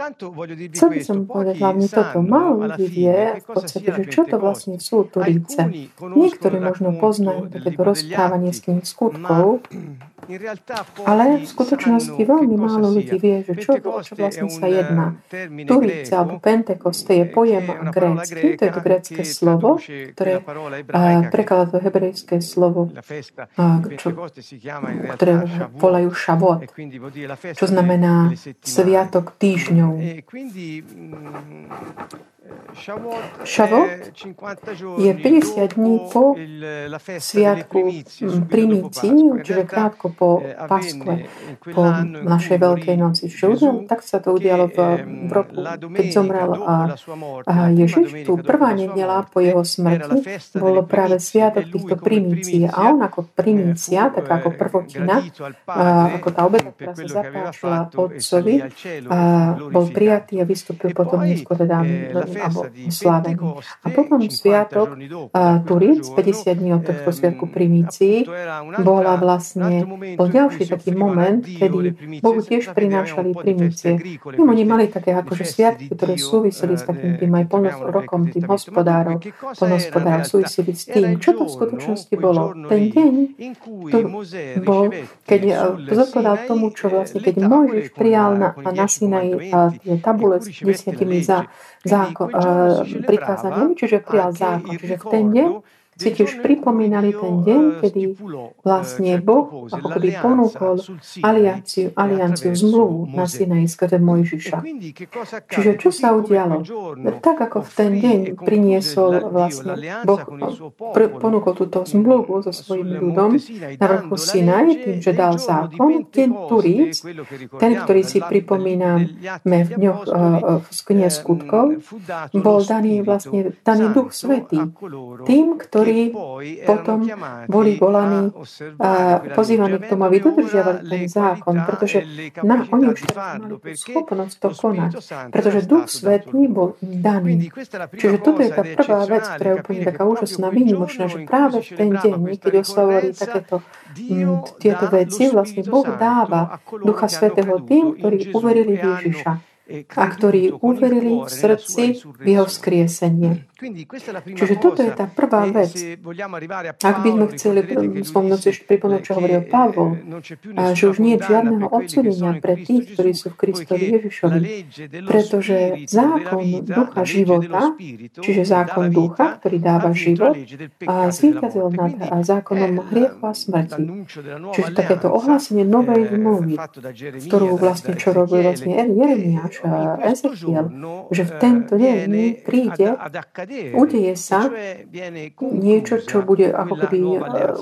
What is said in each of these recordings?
Chcel by som povedať hlavne toto. Málo ľudí vie v podstate, že čo to vlastne sú Turíce. Niektorí možno poznajú takéto rozprávanie s tým skutkov, ale v skutočnosti veľmi málo ľudí vie, že čo, čo vlastne sa jedná. Turíce alebo Pentekoste je pojem grécky, to je to grécké slovo, ktoré prekladá to hebrejské slovo, čo, ktoré volajú šavot, čo znamená sviatok týždňov Mh, Šavot je 50 dní po sviatku primícií, čiže krátko po Paskve, po našej Veľkej noci. Čiže tak sa to udialo v, v roku, keď zomrel a, a Ježiš. Tu prvá nedela po jeho smrti bolo práve sviatok týchto primícií. A on ako primícia, tak ako prvotina, ako tá obeta, ktorá sa zapáčila otcovi, a, bol prijatý a vystúpil potom neskôr teda alebo slávený. A potom sviatok uh, Turic, 50 dní od tohto sviatku primícií, bola vlastne, bol ďalší taký moment, kedy Bohu tiež prinášali primície. Im oni mali také akože sviatky, ktoré súviseli s takým tým aj rokom tým hospodárov, polnospodárov, súviseli s tým, čo to v skutočnosti bolo. Ten deň to bol, keď zodpovedal tomu, čo vlastne, keď Mojžiš prijal na, na Sinai tie tabule s desiatimi za, zákon, prikázaniami, čiže prijal zákon. Čiže v ten deň si tiež pripomínali ten deň, kedy vlastne Boh ako keby ponúkol alianciu, alianciu zmluvu na Sinai skrze Mojžiša. Čiže čo sa udialo? Tak ako v ten deň priniesol vlastne Boh, pr- ponúkol túto zmluvu so svojím ľudom na vrchu Sinai, tým, že dal zákon, ten Turíc, ten, ktorý si pripomíname v dňoch v knihe skutkov, bol daný vlastne daný Duch Svetý tým, ktorí ktorí potom boli volaní a pozývaní k tomu, aby dodržiavali ten zákon, pretože na, oni už mali schopnosť to konať, pretože Duch Svetý bol im daný. Čiže toto je tá prvá vec, ktorá je úplne taká úžasná, výnimočná, že práve v ten deň, keď oslavovali takéto tieto veci, vlastne Boh dáva Ducha Svetého tým, ktorí uverili v Ježiša a ktorí uverili v srdci v jeho vzkriesenie. Čiže toto je tá prvá vec. Ak by sme chceli spomnúť ešte pripomenúť, čo hovoril Pavol, že už nie je žiadneho odsudenia pre tých, ktorí sú v Kristovi Ježišovi, pretože zákon ducha života, čiže zákon ducha, ktorý dáva život, a zvýťazil nad zákonom hriechu a smrti. Čiže takéto ohlásenie novej zmluvy, ktorú vlastne čo robil vlastne Jeremiáš a Ezechiel, že v tento deň príde udeje sa niečo, čo bude ako keby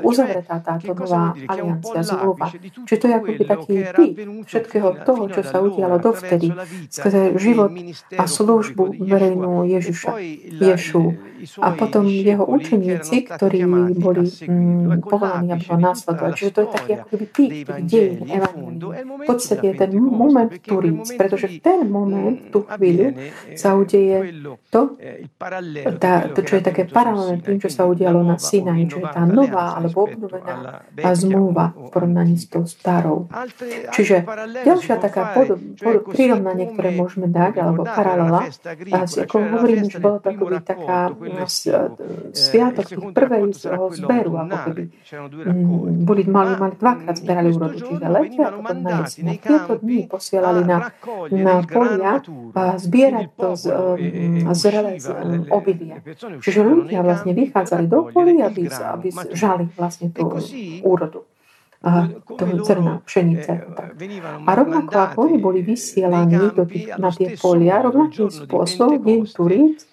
uzavretá táto nová aliancia, zmluva. Čiže to je ako keby taký typ všetkého toho, čo sa udialo dovtedy, skrze život a službu verejnú Ježiša, Ješu. A potom jeho učeníci, ktorí boli mm, povolaní, aby ho následovali. Čiže to je taký ako keby typ tých dejín V podstate je ten moment Turíc, pretože v ten moment, tú chvíľu, sa udeje to, tá, to, čo je také paralelné tým, čo sa udialo na Sinai, čo je tá nová alebo obnovená zmluva v porovnaní s tou starou. Čiže ďalšia taká pod, pod, prirovnanie, ktoré môžeme dať, alebo paralela, ako hovorím, že to akoby taká sviatok tých prvej zberu, ako keby boli, mali, mali dvakrát zberali úrodu, čiže letia a potom na jesne. Tieto dní posielali na, na polia a zbierať to z, zrelé z obilia. Čiže ľudia vlastne vychádzali do polí, aby, aby žali vlastne tú úrodu toho zrna, pšenice. Tak. A rovnako ako oni boli vysielaní do tých, na tie polia, rovnakým spôsobom deň Turíc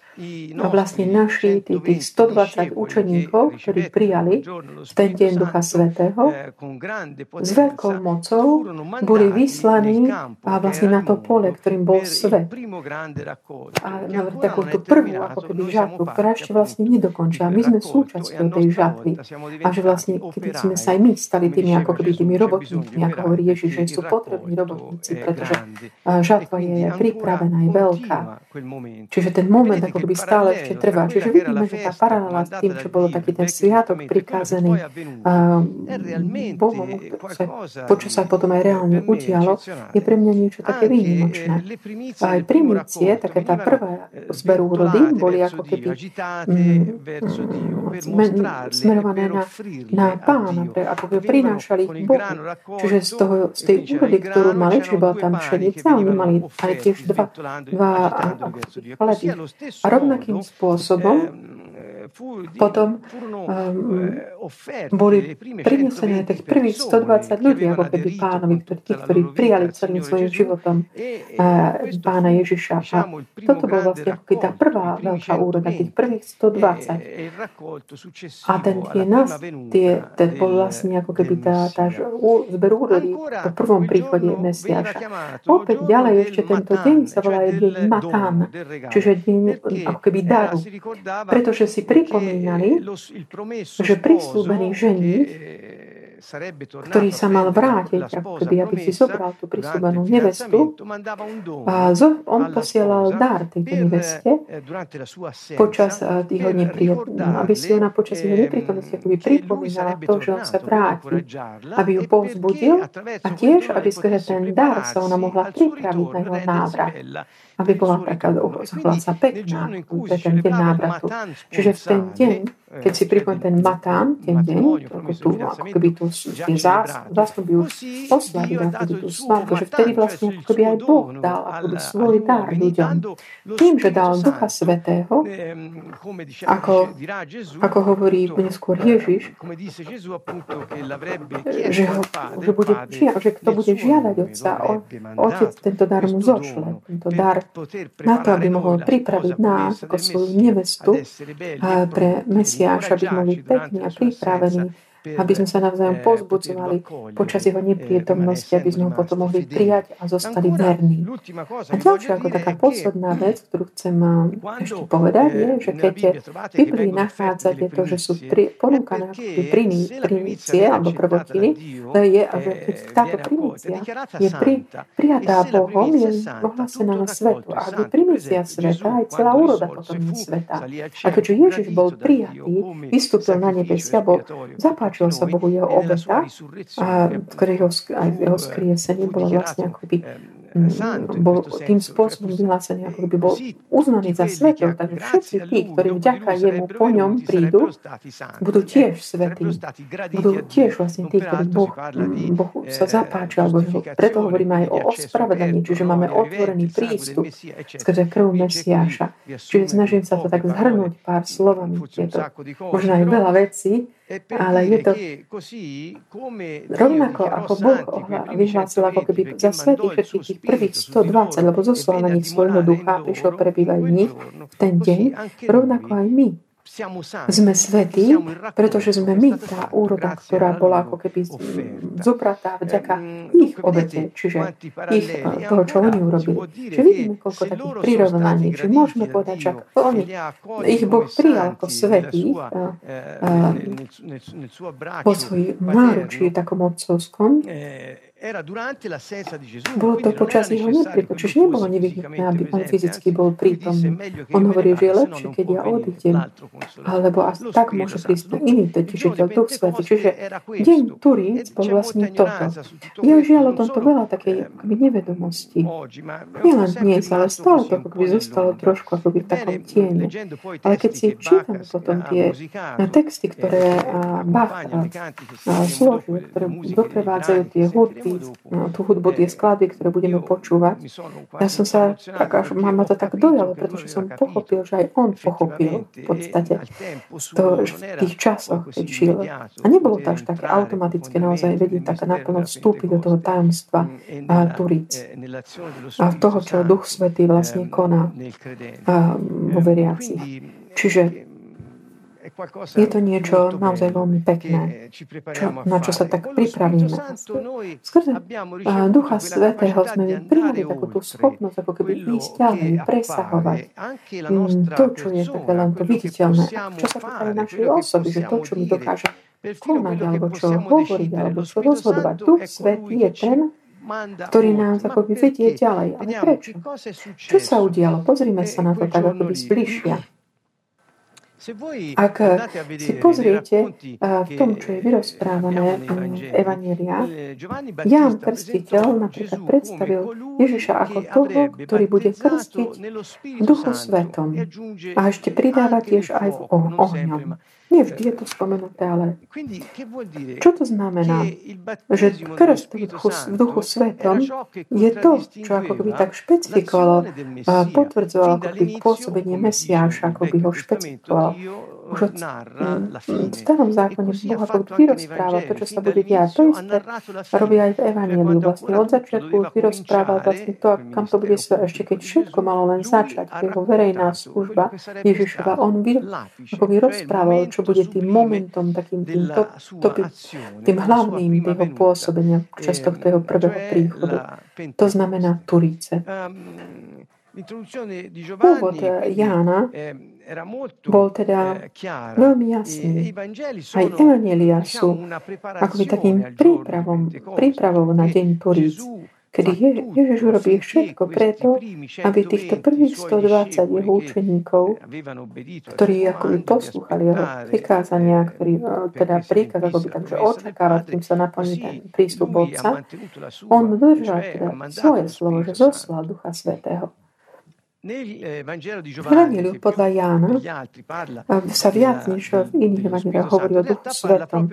a vlastne naši tých, tých 120 učeníkov, ktorí prijali v ten deň Ducha Svetého, s veľkou mocou boli vyslaní a vlastne na to pole, ktorým bol svet. A na takú tú prvú ako keby žatvu, ktorá ešte vlastne nedokončila. My sme súčasťou tej žatvy. A že vlastne, keď sme sa aj my stali tými ako keby tými robotníkmi, ako hovorí Ježiš, že sú potrební robotníci, pretože žatva je pripravená, je veľká. Čiže ten moment ako ako by stále ešte trvá. Čiže vidíme, že tá paralela s tým, čo bolo taký ten sviatok prikázaný Bohom, počo sa potom aj reálne udialo, je pre mňa niečo také výnimočné. A aj primície, také tá prvá zberu úrody, boli ako keby smerované na, na pána, pre, ako by prinášali ich Bohu. Čiže z, toho, z tej úrody, ktorú mali, čiže bola tam pšenica, oni mali aj tiež dva, dva chleby. A rovnakým spôsobom potom um, boli prinesené tých prvých 120 ľudí, ako keby pánovi, tí, ktorí prijali celým svojim životom uh, pána Ježiša. A toto bol vlastne ako keby tá prvá veľká úroda, tých prvých 120. A ten tie nás, tie, ten bol vlastne ako keby tá, tá zber úrody po prvom príchode Mesiáša. Opäť ďalej ešte tento deň sa volá deň Matán, čiže deň ako keby daru. Pretože si pri pripomínali, že prislúbený ženich ktorý sa mal vrátiť, ako keby, aby si zobral tú prísľubenú nevestu. A on posielal dar tejto neveste počas jeho neprítomnosti, aby si ona počas jeho neprítomnosti akoby pripomínala to, že on sa vráti, aby ju povzbudil a tiež, aby skrze ten dar sa ona mohla pripraviť na jeho návrat aby bola taká hlasa pekná pre ten deň návratu. Čiže v ten deň, keď si pripomín ten matán, ten deň, ako, tu, ako keby tu tie zástupy už oslaviť, ako keby tú slavku, že vtedy vlastne ako keby aj Boh dal ako by svoj dar ľuďom. Tým, že dal Ducha Svetého, ako, ako hovorí neskôr Ježiš, že, ho, že, bude, že kto bude žiadať Otca, Otec tento dar mu zošle, tento dar na to, aby mohol pripraviť nás ako svoju nevestu pre Asociacja Szabit Mówi Technia Tej Praweni aby sme sa navzájom pozbudzovali počas jeho neprítomnosti, aby sme ho potom mohli prijať a zostali verní. A ďalšia ako taká posledná vec, ktorú chcem ešte povedať, je, že keď v Biblii nachádzate to, že sú pri, ponúkané primície alebo prvotiny, je, že keď táto primícia je pri, prijatá Bohom, je ohlásená na svetu. A ak je primícia sveta, aj celá úroda potom je sveta. A keďže Ježiš bol prijatý, vystúpil na nebesia, bol zapáč páčila sa Bohu jeho obeta, a ktorého, aj jeho skriesenie bolo vlastne ako by Mm, bol tým spôsobom vyhlásený, ako by bol uznaný za svetov. Takže všetci tí, ktorí vďaka jemu po ňom prídu, budú tiež svetí. Budú tiež vlastne tí, ktorí boh, Bohu sa zapáčia. Alebo preto hovoríme aj o ospravedlení, čiže máme otvorený prístup skrze krv Mesiáša. Čiže snažím sa to tak zhrnúť pár slovami. To možno aj veľa vecí, ale je to rovnako ako Boh vyhlásil ako keby za svetých všetkých tých prvých 120, lebo zoslal na nich svojho ducha, prišiel prebývať v nich v ten deň, rovnako aj my sme svetí, pretože sme my tá úroda, ktorá bola ako keby zopratá vďaka ich obete, čiže ich, toho, čo oni urobili. Čiže vidíme, koľko takých prirovnaní, že môžeme povedať, že oni, ich Boh prijal ako svetých po svojich náručí takom otcovskom, bolo to počas jeho neprítomnosti, čiže nebolo nevyhnutné, aby on fyzicky bol prítomný. On hovorí, že je lepšie, keď ja odídem, alebo tak môže prísť iný tečiteľ, Duch Svetý. Čiže deň Turíc bol vlastne toto. Ja žiaľ o tomto veľa takej akoby nevedomosti. len dnes, ale stále to akoby zostalo trošku akoby v takom tieni. Ale keď si čítam potom tie texty, ktoré Bach složil, ktoré doprevádzajú tie hudby, tú hudbu, tie skladby, ktoré budeme počúvať. Ja som sa, tak až mám to tak dojalo, pretože som pochopil, že aj on pochopil v podstate to, v tých časoch, keď žil. A nebolo to až také automatické naozaj vedieť tak naplno vstúpiť do toho tajomstva a Turic a toho, čo Duch Svetý vlastne koná vo veriacich. Čiže je to niečo naozaj veľmi pekné, čo, na čo sa tak pripravíme. Skrze Ducha Svetého sme prijali takú tú schopnosť, ako keby ísť ďalej, presahovať mm, to, čo je také len to viditeľné, čo sa týka našej osoby, že to, čo mi dokáže konať, alebo čo hovoriť, alebo čo rozhodovať. Duch Svetý je ten, ktorý nás akoby vedie ďalej. Ale prečo? Čo sa udialo? Pozrime sa na to tak akoby zbližšia. Ak si pozriete v tom, čo je vyrozprávané v Evanília, Ján Krstiteľ napríklad predstavil Ježiša ako toho, ktorý bude krstiť Duchu Svetom a ešte pridáva tiež aj v ohňom. Nie vždy je to spomenuté, ale čo to znamená? Že krst v duchu, v duchu svetom je to, čo ako by tak špecifikovalo, potvrdzovalo ako by pôsobenie Mesiáša, ako by ho špecifikovalo už od, v starom zákone Boh ako vyrozprával to, čo sa bude diať. To isté robí aj v Evangeliu. Vlastne od začiatku vyrozprával vlastne to, kam to bude sa ešte keď všetko malo len začať, jeho verejná služba Ježišova, on vy, ako vyrozprával, čo bude tým momentom, takým tým, to, to, tým hlavným jeho pôsobenia čas tohto jeho prvého príchodu. To znamená Turíce. Pôvod Jána bol teda veľmi jasný. Aj Evangelia sú akoby takým prípravom, prípravou na deň Turíc, kedy Je, Ježiš urobí všetko preto, aby týchto prvých 120 jeho učeníkov, ktorí akoby poslúchali jeho prikázania, ktorí teda príkaz akoby takže očakávať, kým sa naplní ten prístup Otca, on držal teda svoje slovo, že zoslal Ducha Svetého. Eh, v Evangeliu podľa Jána sa viac než v iných evangeliách hovorí o Duchu Svetom.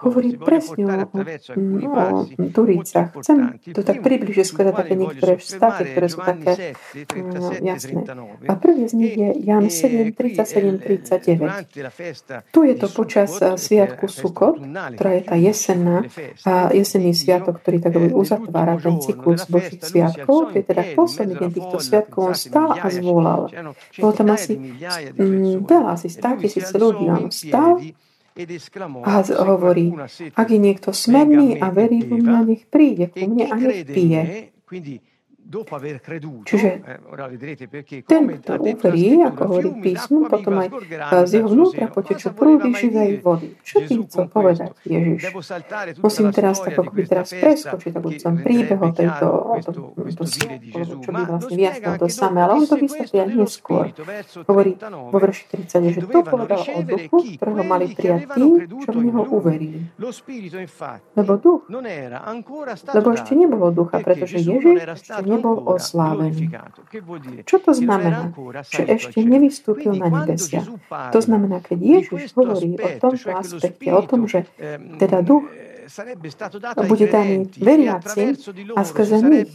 Hovorí presne o, o, Turícach. Chcem to tak približiť skôr také niektoré štáty, ktoré sú také no, jasné. A prvý z nich je Jan 7, 37, 39. Tu je to počas Sviatku Sukot, ktorá je tá jesenná, a jesenný sviatok, ktorý tak uzatvára ten cyklus Božích sviatkov. To je teda posledný deň týchto sviatkov. On stál a zvolal. Bolo tam asi mm, veľa, asi 100 tisíc ľudí. On stal a hovorí, ak je niekto smerný a verí v mňa, nech príde ku mne a nech pije. Čiže ten, kto uverí, ako hovorí písmo, potom aj z jeho vnútra potečú prúdy živej vody. Čo tým chcel povedať Ježiš? Musím teraz tak ako teraz preskočiť, tak som príbeh o tejto, to, čo by vlastne vyjasnil to samé, ale on to vysvetlí aj neskôr. Hovorí vo verši 30, že to povedal o duchu, ktorého mali prijať tí, čo v neho uverili. Lebo duch, lebo ešte nebolo ducha, pretože Ježiš ešte nebol oslávený. Čo to znamená? Že ešte nevystúpil na nebesia. To znamená, keď Ježiš hovorí o tomto aspekte, o tom, že teda duch bude daný veriacim a skrze nich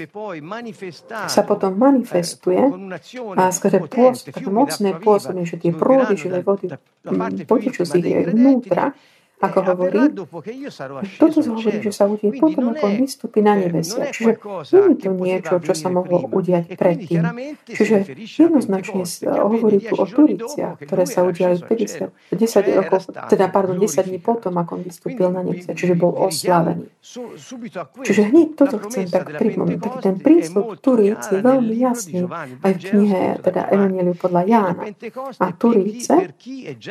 sa potom manifestuje a skrze pôsob, mocné pôsobenie, že tie prúdy živej vody potečú z ich vnútra, ako hovorí, toto hovorí, že sa udie potom, ako vystúpi na nebesia. Čiže nie je to niečo, čo sa mohlo udiať predtým. Čiže jednoznačne hovorí tu o Turiciach, ktoré sa udiali 50, 10 rokov, teda pardon, 10 dní potom, ako on vystúpil na nebesia, čiže bol oslavený. Čiže hneď toto chcem tak pripomínať. Taký ten prístup Turíc je veľmi jasný aj v knihe, teda Evangeliu podľa Jána. A Turíce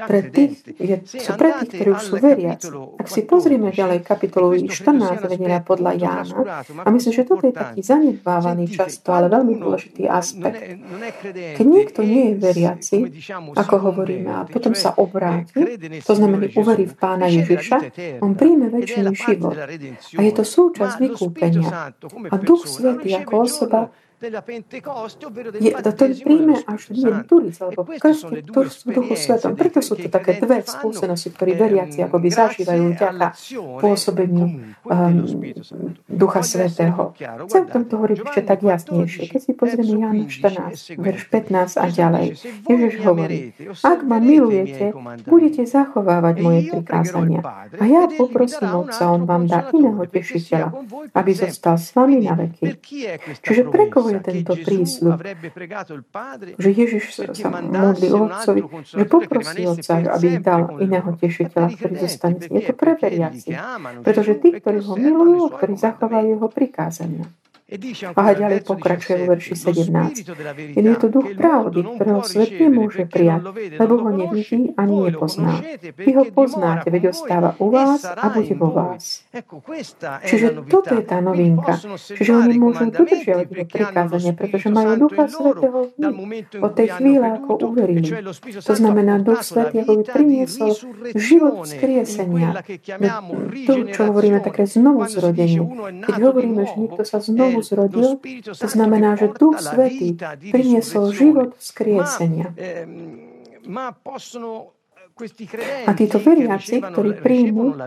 pre tých, je, sú pre tých, ktorí už sú veriaci. Ak si pozrieme ďalej kapitolu 14 vedená podľa Jána, a myslím, že toto je taký zanedbávaný často, ale veľmi dôležitý aspekt. Keď niekto nie je veriaci, ako hovoríme, a potom sa obráti, to znamená, uverí v Pána Ježiša, on príjme väčší život. A je to súčasť vykúpenia. A Duch Svetý ako osoba je, to ten príjme až deň Turic, alebo krste v duchu svetom. Preto sú to také dve skúsenosti, ktoré veriaci akoby zažívajú vďaka pôsobeniu um, Ducha Svetého. Chcem v tomto hovoriť ešte tak jasnejšie. Keď si pozrieme Jan 14, verš 15 a ďalej, Ježiš hovorí, ak ma milujete, budete zachovávať moje prikázania. A ja poprosím Otca, On vám dá iného tešiteľa, aby zostal s vami na veky. Čiže pre koho je tento prísľub, že Ježiš sa modlí Otcovi, že poprosí Otca, aby dal iného tešiteľa, ktorý zostane. Je to pre veriaci, pretože tí, ktorí ho milujú, ktorí zachovajú jeho prikázania. A ďalej pokračuje vo verši 17. Je to duch pravdy, ktorého svet nemôže prijať, lebo ho nevidí ani nepozná. Vy ho poznáte, veď ostáva u vás a bude vo vás. Čiže toto je tá novinka. Čiže oni môžu dodržiavať jeho prikázanie, pretože majú Ducha Svetého od tej chvíle, ako uverili. To znamená, Duch Svetý ako by priniesol život vzkriesenia. To, čo hovoríme také znovu zrodenie. Keď hovoríme, že niekto sa znovu zrodil, to znamená, že Duch Svetý priniesol život vzkriesenia. A títo veriaci, ktorí príjmu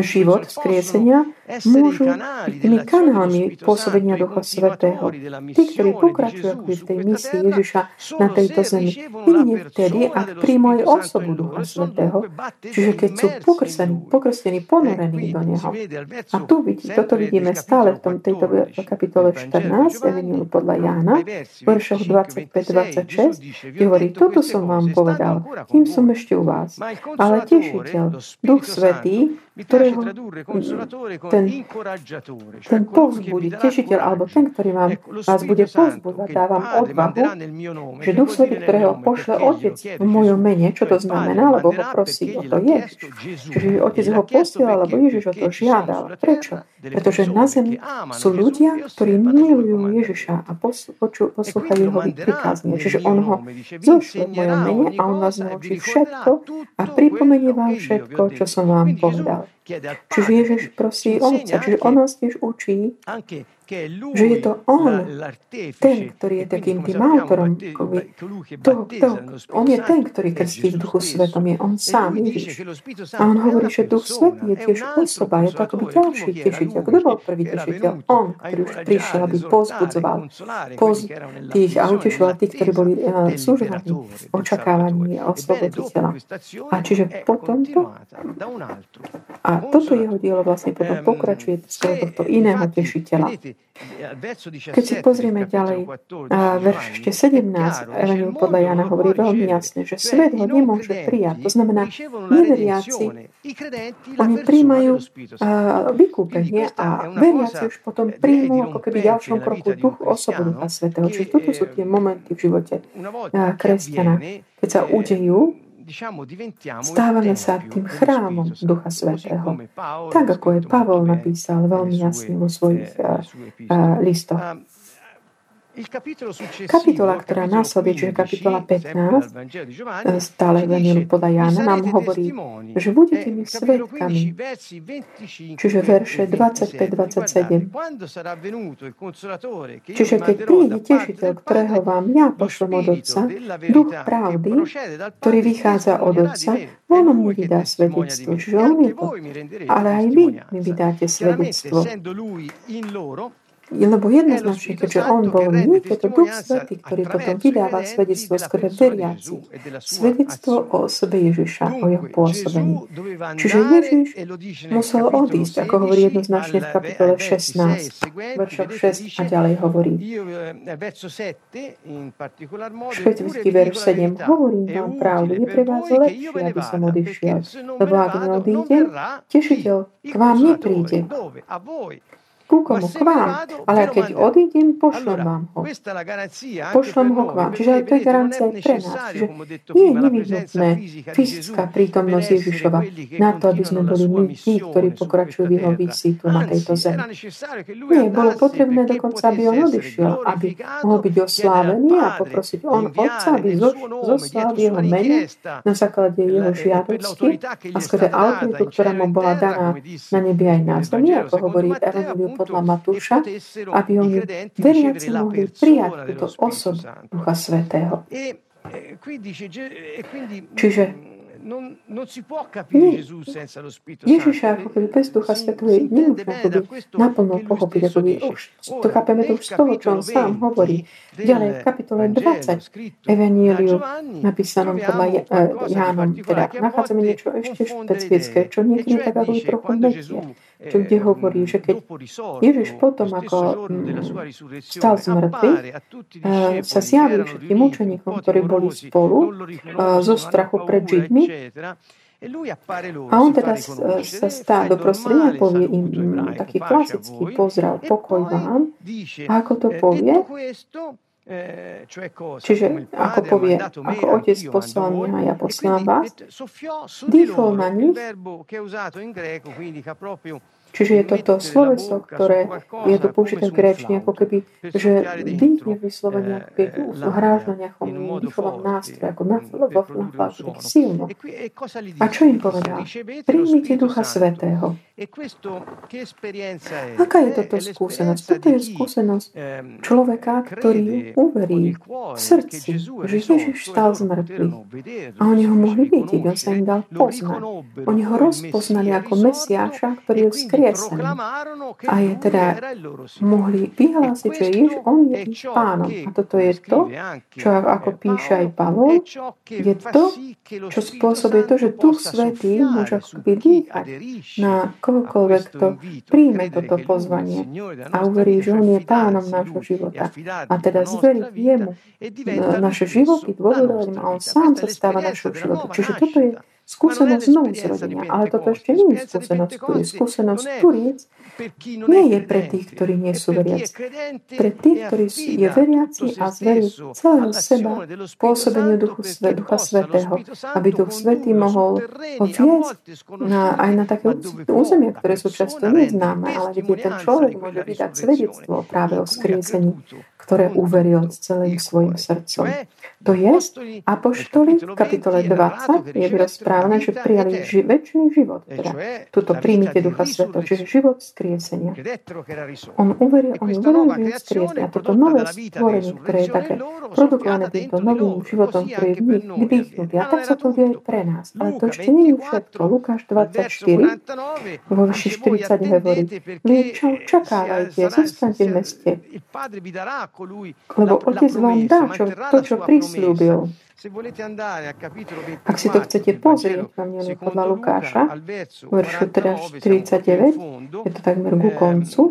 život vzkriesenia, môžu byť tými kanálmi pôsobenia Ducha Svetého. Tí, ktorí pokračujú v tej misii Ježiša na tejto zemi, jedine vtedy, ak príjmu aj osobu Ducha Svetého, čiže keď sú pokrstení, pokrstení ponorení do Neho. A tu vidí, toto vidíme stále v tom, tejto kapitole 14, Evangeliu podľa Jána, veršoch 25-26, kde hovorí, toto som vám povedal, kým som ešte u vás vás. Ale tešiteľ, Duch Svetý, ktorého ten, ten povzbudí, tešiteľ, alebo ten, ktorý vám, vás bude povzbudzať, dávam odvahu, že Duch Svetý, ktorého pošle Otec v mojom mene, čo to znamená, lebo ho prosí o to Ježiš. Čiže Otec ho posielal, lebo Ježiš o to žiadal. Prečo? Pretože na zemi sú ľudia, ktorí milujú Ježiša a poslúchajú jeho prikázanie. Čiže on ho zošle v mojom mene a on vás naučí všetko a pripomenie vám všetko, čo som vám povedal. Čiže Ježiš prosí Otca, čiže on nás tiež učí, že je to on, ten, ktorý je takým tým autorom. To, to, on je ten, ktorý krstí v Duchu Svetom, je on sám, Ježiš. A on hovorí, že Duch Svetý je tiež osoba, je to akoby ďalší tešiteľ. Kto bol prvý tešiteľ? On, ktorý už prišiel, aby pozbudzoval poz tých a utešoval tých, ktorí boli uh, súžovaní očakávaní osloboditeľa. A čiže potom to, a toto jeho dielo vlastne potom pokračuje z tohto iného tešiteľa. Keď si pozrieme ďalej, verš ešte 17, Evangelium podľa Jana hovorí veľmi jasne, že svet ho nemôže prijať. To znamená, neveriaci, oni príjmajú vykúpenie a veriaci už potom príjmú ako keby ďalšom kroku duch osobu Ducha Svetého. Čiže toto sú tie momenty v živote kresťana, keď sa udejú Stávame sa tým chrámom Ducha Svetého. Tak ako je Pavol napísal veľmi jasne vo svojich listoch. Kapitola, ktorá následuje, čiže kapitola 15, stále Evangeliu podľa Jána, nám hovorí, že budete mi svetkami. Čiže verše 25-27. Čiže keď príde tešiteľ, ktorého vám ja pošlem od Otca, duch pravdy, ktorý vychádza od Otca, on mi vydá svedectvo. Čiže on je to. Ale aj vy mi vydáte svedectvo lebo jednoznačne, keďže on bol my, je to Duch Svetý, ktorý potom vydáva svedectvo skôr veriaci. Svedectvo o osobe Ježiša, o jeho pôsobení. Čiže Ježiš musel odísť, ako hovorí jednoznačne v kapitole 16, veršok 6 a ďalej hovorí. Špecifický verš 7. Hovorím vám pravdu, je pre vás lepšie, aby som odišiel. Lebo ak neodídem, tešiteľ k vám nepríde ku komu? K vám. Ale keď odídem, pošlem vám ho. Pošlem ho k vám. Čiže aj to je garancia aj pre nás. Čiže nie je nevyhnutné fyzická prítomnosť Ježišova na to, aby sme boli my tí, ktorí pokračujú v jeho výsitu na tejto zemi. Nie, bolo potrebné dokonca, aby on odišiel, aby mohol byť oslávený a poprosiť on Otca, aby zoslal jeho mene na základe jeho žiadosti a skôr autoritu, ktorá mu bola daná na nebi aj na zemi, ako hovorí Evangeliu podľa Matúša, aby oni veriaci mohli prijať túto osobu Ducha Svetého. Čiže Ježiša ako keby bez Ducha Svetého je akoby naplno pochopiť, ako by už to chápeme to už z toho, čo on sám hovorí. Ďalej v kapitole 20 Evangeliu napísanom podľa Jánom, teda nachádzame niečo ešte špecifické, čo niekedy tak ako trochu metie, čo kde hovorí, že keď Ježiš potom, ako stal z mŕtvych, sa zjavil všetkým učeníkom, ktorí boli spolu zo strachu pred Židmi, A on teda sa stá do prostredia, povie im taký klasický pozdrav, pokoj vám. A ako to povie? Čiže ako povie, ako otec poslal mňa ja poslám vás, dýchol na nich Čiže je to to sloveso, ktoré je to použité v gréčne, ako keby, že dých je vyslovený ako keby hráš na nejakom dýchovom nástroji, ako na, vo flafáku, tak silno. A čo im povedal? Príjmite Ducha Svetého. Aká je toto skúsenosť? Toto je skúsenosť človeka, ktorý uverí v srdci, že Ježiš stal z mŕtvych. A oni ho mohli vidieť, on sa im dal poznať. Oni ho rozpoznali ako Mesiáša, ktorý je vzkriesol vzkriesený. A je teda mohli vyhlásiť, že Jež, on je ich pánom. A toto je to, čo ako píše aj Pavol, je to, čo spôsobuje to, že Duch Svetý môže akoby dýchať na kohokoľvek, kto príjme toto pozvanie a uverí, že on je pánom nášho života. A teda zveriť jemu naše životy, dôverovať a on sám sa stáva našou životom. Čiže toto je skúsenosť znovu zrodenia. Ale toto ešte nie je skúsenosť turiec. Skúsenosť turiec nie je pre tých, ktorí nie sú veriaci. Pre tých, ktorí je veriaci a zverí celého seba pôsobeniu Duchu, Ducha Svetého, aby Duch Svetý mohol ho viesť na, aj na také územia, ktoré sú často neznáme, ale kde ten človek môže vydať svedectvo práve o skriesení, ktoré uveril s celým svojim srdcom. To je, apoštoli v kapitole 20 je rozprávané, že prijali ži- väčší život. Teda, tuto príjmite Ducha Sveta, čiže život skriesenia. On uveril, on uveril život skriesenia. Toto nové stvorenie, ktoré je také produkované týmto novým životom, ktorý je v nich vdýchnutý. A tak sa to deje pre nás. Ale to ešte nie je všetko. Lukáš 24, vo vyši 40 hovorí, vy čo čakávajte, zostaňte v meste, lebo Otec vám dá čo, to, čo prislúbil. Ak si to chcete pozrieť, vám nie podľa Lukáša, veršu teda 49, je to takmer ku koncu,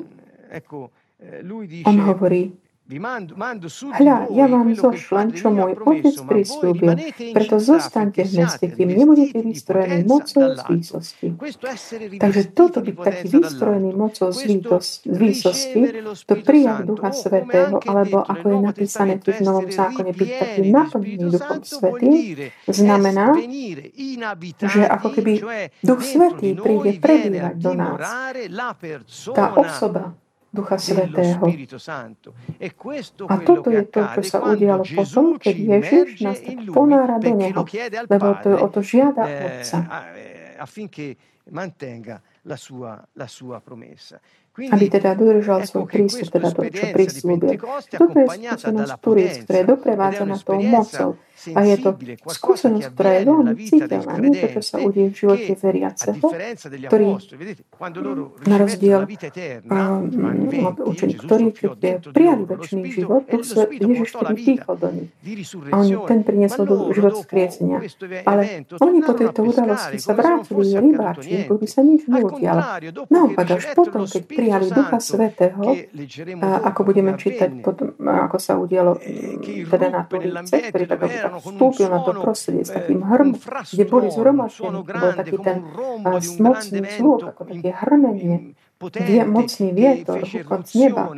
on hovorí, Hľa, ja vám zošlem, čo môj otec prislúbil, preto zostaňte v meste, kým nebudete vystrojení mocou z výsosti. Takže toto byť taký vystrojený mocou z výsosti, to prijať Ducha Svetého, alebo ako je napísané tu v Novom zákone, byť taký naplnený Duchom Svetým, znamená, že ako keby Duch Svetý príde prebývať do nás. Tá osoba, Ducha Svetého. A toto je to, čo sa udialo potom, keď Ježiš nás tak ponára do Neho, lebo to o to žiada Otca. La sua, la sua promessa aby teda dodržal svoj prístup, teda to, čo prislúbil. Toto je skúsenosť turiec, ktorá je doprevádzaná tou mocou. A je to skúsenosť, ktorá je veľmi citeľná. Nie to, čo sa udie v živote veriaceho, ktorý na rozdiel od učení, ktorí prijali väčší život, Duch Ježiš vtedy dýchol do nich. A on ten priniesol do život skriesenia. Ale oni po tejto udalosti sa vrátili rybáči, by sa nič neudialo. Naopak, až potom, keď prijali Ducha Svetého, ako budeme čítať potom, ako sa udialo eh, teda na Turíce, ktorý tak, tak vstúpil na to prostredie s takým hrm, kde boli zhromaždení, bol taký ten smocný zvuk, ako také hrmenie, vie, mocný vietor, hukot z neba,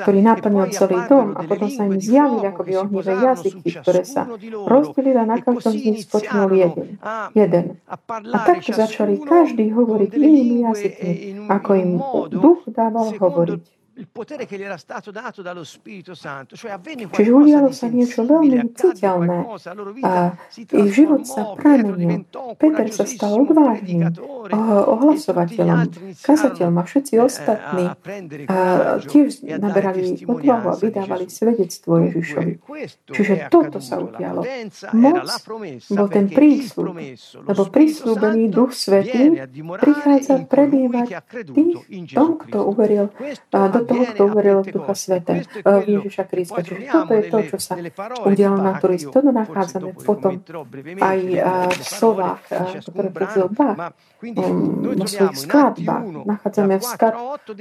ktorý naplnil celý dom a potom sa im zjavili akoby ohnivé jazyky, ktoré sa rozdelili a na každom z nich spočnul jeden. jeden. A takto začali každý hovoriť inými jazykmi, ako im duch dával hovoriť il potere che gli era stato dato dallo Spirito Santo, cioè avvenne Čiže udialo sa niečo veľmi citeľné a ich život sa premenil. Peter sa stal odvážnym ohlasovateľom, kazateľom a všetci ostatní a tiež naberali odvahu a vydávali svedectvo Ježišovi. Čiže toto sa udialo. Moc bol ten prísľub, lebo prísľubený Duch Svetý prichádza prebývať tých, tom, kto uveril do toho, kto uveril v Ducha Svete, v Ježiša Krista. Čiže toto je to, čo sa udialo na turist. Toto nachádzame potom aj v slovách, ktoré použil Bach, vo svojich skladbách. Nachádzame v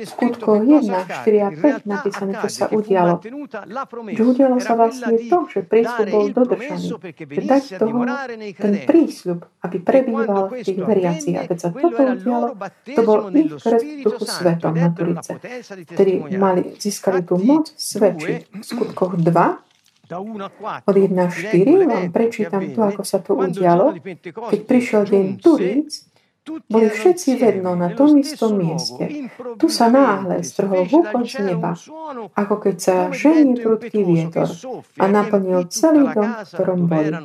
skutkoch 1, 4 a 5 napísané, čo sa udialo. Že udialo sa vlastne to, že prísľub bol dodržaný. Že dať toho ten prísľub, aby prebýval v tých veriacich. A keď sa toto udialo, to bol ich krst duchu svetom na Turice, ktorí mali, získali tú moc svedčiť v skutkoch 2, od 1 4 vám prečítam to, ako sa to udialo. Keď prišiel deň Turíc, boli všetci vedno na tom istom mieste. Tu sa náhle strhol húkot z neba, ako keď sa žení prudký vietor a naplnil celý dom, v ktorom boli.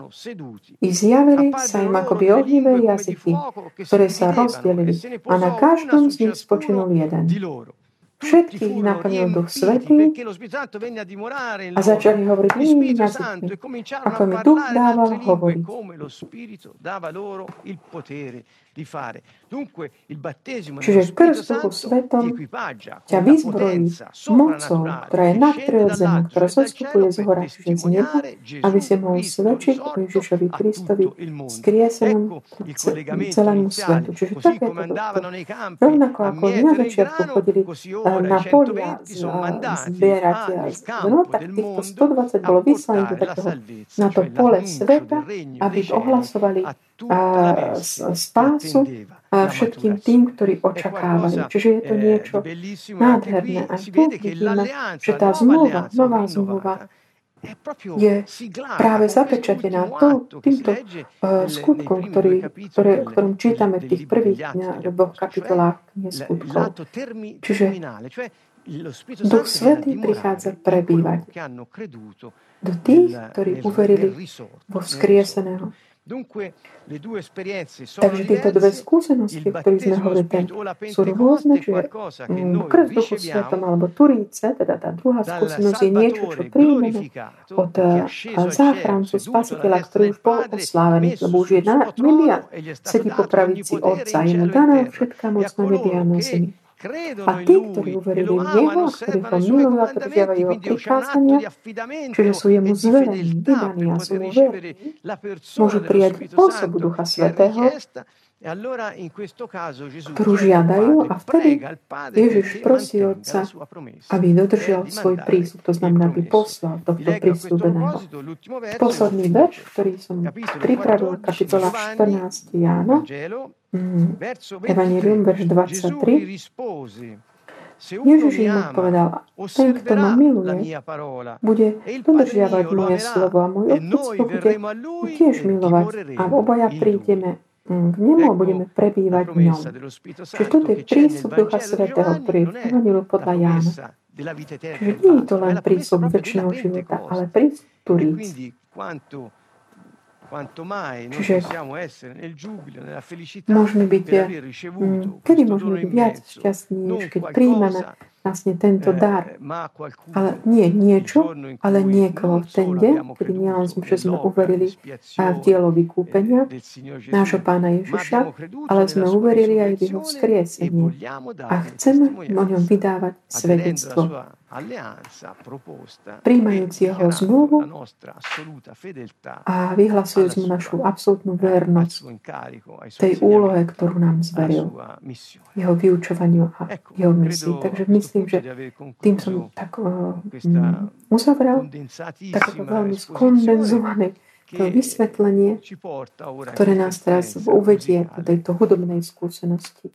I zjavili sa im akoby ohnivé jazyky, ktoré sa rozdelili a na každom z nich spočinul jeden. Všetkých naplnil Duch Svetý a začali hovoriť inými jazykmi, ako mi Duch dával hovoriť. Čiže krst Duchu Svetom ťa vyzbrojí mocou, ktorá je nadprirodzená, ktorá zostupuje z hora, čiže z neba, aby si mohol svedčiť o Ježišovi Kristovi skriesenom celému svetu. Čiže takéto Rovnako ako na začiatku chodili na polia zbierať zno, tak týchto 120 bolo vyslaných do takého, na to pole sveta, aby ohlasovali spásu všetkým tým, ktorí očakávali. Čiže je to niečo nádherné. A tu vidíme, že tá zmluva, nová zmluva, je práve zapečatená to, týmto uh, skutkom, ktorý, ktoré, ktorom čítame v tých prvých dvoch kapitolách skutkov. Čiže Duch Svetý prichádza prebývať do tých, ktorí uverili vo vzkrieseného Takže tieto dve skúsenosti, o ktorých sme hovorili, sú rôzne, čiže krst duchu svetom alebo turíce, teda tá druhá skúsenosť je niečo, čo príjmeme od záchrancu, spasiteľa, ktorý už bol oslávený, lebo už je na nebi a sedí po pravici Otca. Je mu daná všetká moc na nebi a na zemi. A tí, ktorí uverili v Neho, ktorí ho milujú a držiavajú jeho prikázania, čiže sú jemu zverení, vydaní a sú mu môžu prijať osobu Ducha Svetého, ktorú žiadajú a vtedy Ježiš prosí Otca, aby dodržal svoj prísľub, to znamená, aby poslal tohto prísľubeného. Posledný verš, ktorý som pripravil, kapitola 14 Jána. Evangelium, verš 23. Ježiš im odpovedal, ten, kto ma miluje, bude dodržiavať moje slovo a môj otec ho bude tiež milovať a obaja prídeme k nemu a budeme prebývať v ňom. Čiže toto je prístup Ducha Svetého, ktorý je v Evangeliu podľa Jána. Čiže nie je to len prístup väčšného života, ale prístup turíc. Čiže môžeme byť, mm, kedy môžeme byť viac šťastní, než keď príjmeme vlastne tento eh, dar. Ale nie niečo, ale niekoho v ten deň, kedy nielen sme, že sme uverili v dielo vykúpenia nášho pána Ježiša, ale sme uverili aj v jeho vzkriesenie. A chceme o ňom vydávať svedectvo príjmajúc jeho zmluvu a vyhlasujúc mu našu absolútnu vernosť tej úlohe, ktorú nám zveril, jeho vyučovaniu a jeho misii. Takže myslím, že tým som tak uh, uzavrel takéto veľmi skondenzované to vysvetlenie, ktoré nás teraz uvedie do tejto hudobnej skúsenosti.